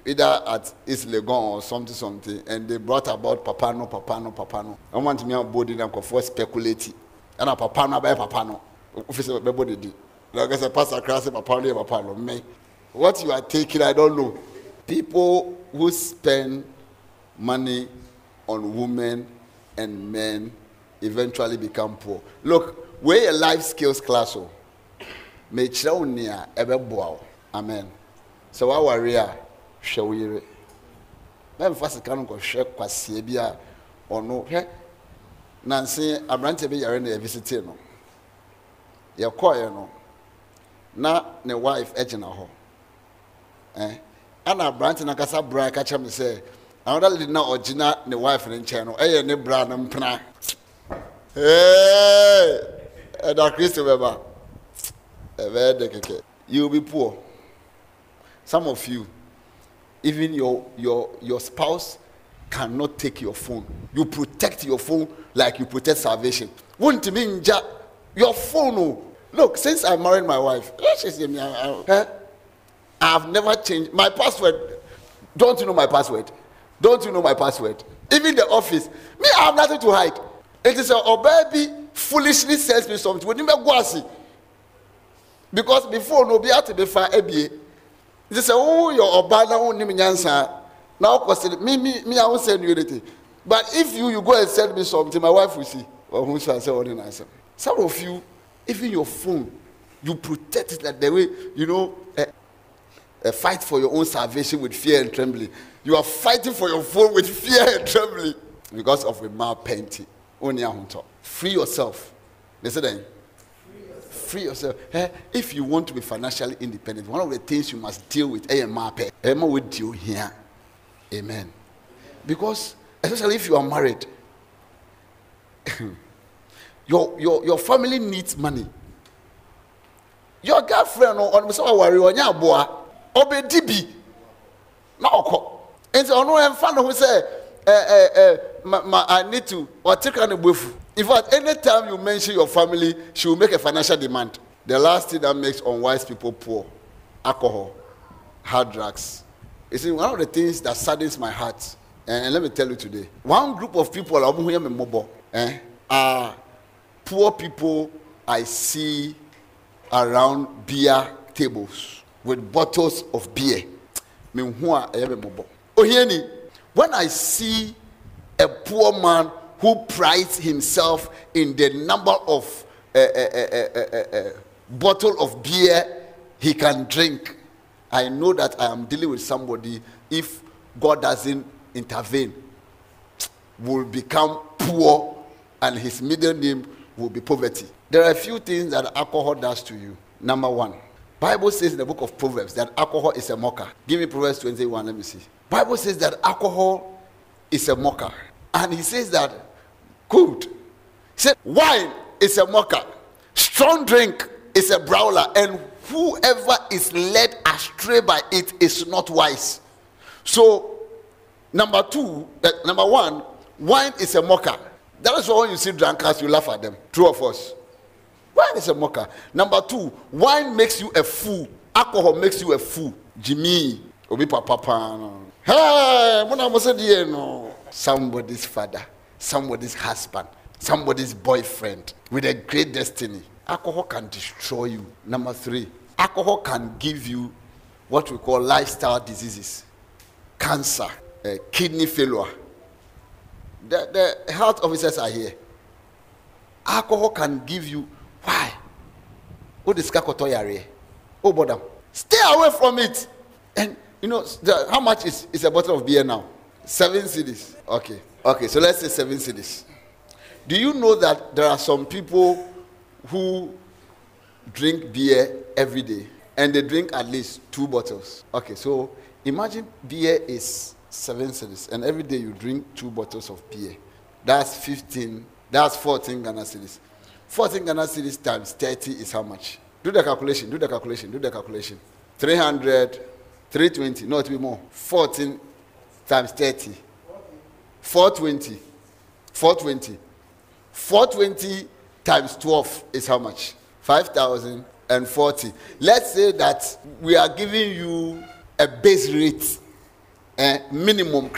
either at East Legon or something, something, and they brought about Papano, Papano, Papano. I want me on board and for speculate. And a Papano by Papano. Officer Bebody did. Like I said, Pastor Krasi, Papano, Papano, me. What you are taking, I don't know. People who spend money on women and men eventually become poor. Look, we're a life skills class. Oh mekyerɛ wo nea ɛbɛboa wo amen sɛ woaware a hwɛ wo yere. Mɛmfa sika no nkɔhwɛ kwaseɛ bi a ɔno hwɛ nanse aberanteɛ bi yare na yɛvisite no. Yɛkɔɔɛ no na ne wife gyina hɔ. Eh? ana aberante no ankasa bra ka kyerɛ me sɛ another lady na ɔgyina ne wife no nkyɛn no ɛyɛ ne bra no mpena. Ɛda kristo bɛba. Ɛbɛyɛ de kɛkɛ. You will be poor. Some of you. Even your your your spouse cannot take your phone. You protect your phone like you protect salvation. Wontumi ngya your phone o look since i married my wife eh, she say me i I- eh, have never changed. My password don't you know my password? Don't you know my password? Even the office me i have nothing to hide. It is a ɔbaa bi foolishly sells me something. Wɔn ni bɛ gu ase because before no obi ate befa ebie nti sɛ woyɛ ɔbaa na wonim nyansa. Na wokɔ sɛ me me me I won't send you anything but if you you go and send me something my wife will see. So asɛ ɔne n'asɛm some of you even your phone you protect it like the way you know eh, fight for your own salvation with fear and trembling. You are fighting for your phone with [LAUGHS] fear and trembling. Because of a mal painting free yourself. Listen that free yourself. Eh, if you want to be financially independent, one of the things you must deal with eh, is map. Emma eh, will deal here. Amen. Because especially if you are married, [LAUGHS] your, your, your family needs money. Your girlfriend or on so worry on your boy, obedi bi na ọkọ. Nti ọno ẹnfa ne ho sẹ ẹ ẹ ẹ ma ma I need to ọtí kan ne bofu. In fact, anytime you mention your family, she will make a financial demand. The last thing that makes unwise people poor, alcohol, hard drugs. See, one of the things that saddens my heart, and, and let me tell you today, one group of people eh, are poor people I see around beer tables with bottles of beer. Mɔbɔ. Ohieni, when I see a poor man who prides himself in the number of uh, uh, uh, bottle of beer he can drink, I know that I am dealing with somebody. If God doesn't intervene, will become poor and his middle name will be poverty. There are a few things that alcohol does to you. Number one, Bible says in the book of Proverbs that alcohol is a mocker. Give me Proverbs 21, let me see. Bible says that alcohol is a mocker. And he says that good. He said wine is a mocker. Strong drink is a brawler. And whoever is led astray by it is not wise. So Number two, uh, number one, wine is a mocker. That is why when you see drunkards, you laugh at them. True of us. Wine is a mocker. Number two, wine makes you a fool. Alcohol makes you a fool. Jimmy, obi papa pa no. Hey, die no. Somebody's father, somebody's husband, somebody's boyfriend with a great destiny. Alcohol can destroy you. Number three, alcohol can give you what we call lifestyle diseases cancer, uh, kidney failure. The, the health officers are here. Alcohol can give you why? What is kakoto Oh, bother. Stay away from it. And you know the, how much is, is a bottle of beer now? Seven cedis. Okay. Okay, so let's say seven cedis. Do you know that there are some people who drink beer every day and they drink at least two bottles. Okay, so imagine beer is seven cedis and every day you drink two bottles of beer. That's 15. That's 14 Ghana cedis. 14 Ghana cedis times 30 is how much? Do the calculation, do the calculation, do the calculation. 300, 320, no, it will be more. 14 times 30. 420. 420. 420 times 12 is how much? 5,040. Let's say that we are giving you a base rate, a minimum,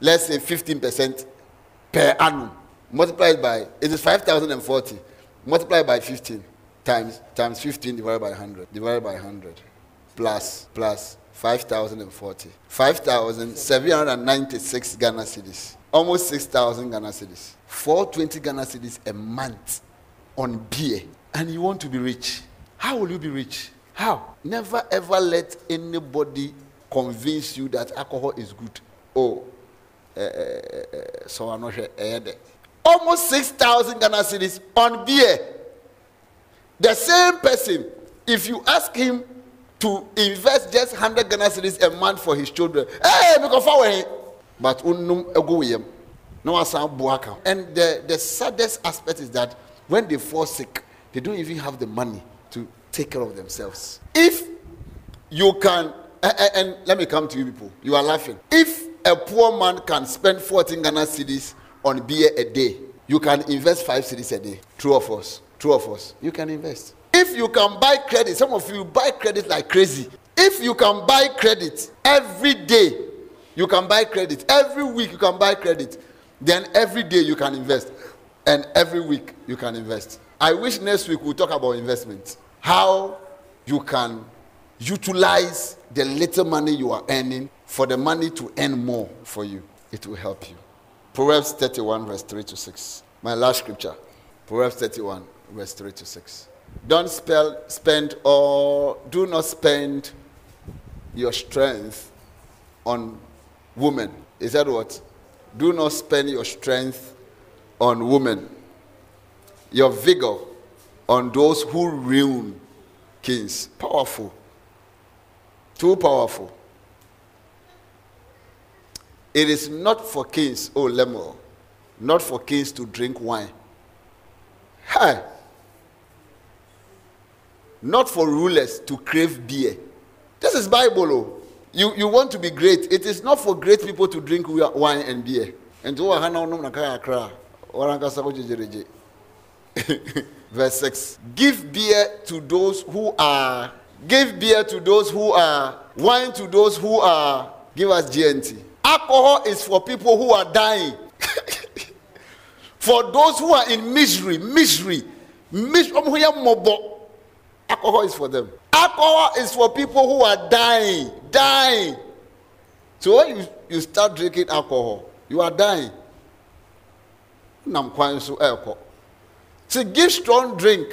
let's say 15% per annum. Multiplied by, it is 5,040. Multiplied by 15 times, times 15 divided by 100. Divided by 100. Plus, plus 5,040. 5,796 Ghana cedis. Almost 6,000 Ghana cedis. 420 Ghana cedis a month on beer. And you want to be rich. How will you be rich? How? Never ever let anybody convince you that alcohol is good. Oh, uh, uh, so I'm not sure. Almost 6,000 Ghana cedis on beer. The same person, if you ask him to invest just 100 Ghana cedis a month for his children, hey, because forward, but unum ego no buaka. And the, the saddest aspect is that when they fall sick, they don't even have the money to take care of themselves. If you can, and, and let me come to you people, you are laughing. If a poor man can spend 14 Ghana cedis on beer a day, you can invest 5 cedis a day. True of us. True of us. You can invest. If you can buy credit, some of you buy credit like crazy. If you can buy credit every day, you can buy credit. Every week you can buy credit. Then every day you can invest. And every week you can invest. I wish next week we'll talk about investment. How you can utilize the little money you are earning for the money to earn more for you. It will help you. Proverbs 31, verse 3 to 6. My last scripture. Proverbs 31, verse 3 to 6. Don't spell, spend or do not spend your strength on women. Is that what? Do not spend your strength on women, your vigor on those who ruin kings. Powerful. Too powerful. It is not for kings, oh Lemuel, not for kings to drink wine. Hey! Not for rulers to crave beer. This is Bible. Oh. You, you want to be great. It is not for great people to drink wine and beer. And to [LAUGHS] Verse 6. Give beer to those who are, give beer to those who are, wine to those who are, give us GNT. Alcohol is for people who are dying. [LAUGHS] for those who are in misery, misery, misery. Alcohol is for them. Alcohol is for people who are dying, dying. So when you, you start drinking alcohol, you are dying. Nam so ɛɛkɔ. See, give strong drink.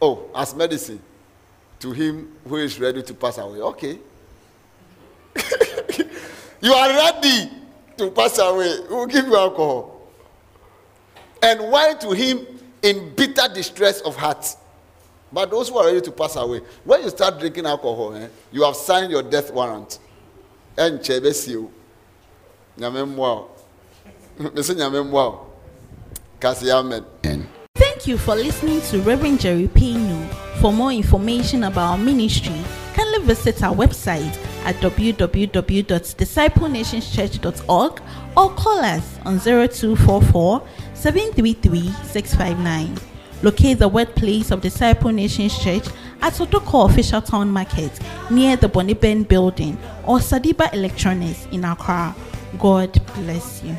Oh, as medicine to him who is ready to pass away. Okay. [LAUGHS] you are ready to pass away. We will give you alcohol. And wine to him in bitter distress of heart. But those who are ready to pass away, when you start drinking alcohol, eh, you have signed your death warrant. And chebesio. [LAUGHS] Thank you for listening to Reverend Jerry Payne. For more information about our ministry, kindly visit our website at www.disciplenationschurch.org or call us on 0244 733 659. Locate the workplace of Disciple Nations Church at Otoko Official Town Market near the Bonnie Ben Building or Sadiba Electronics in Accra. God bless you.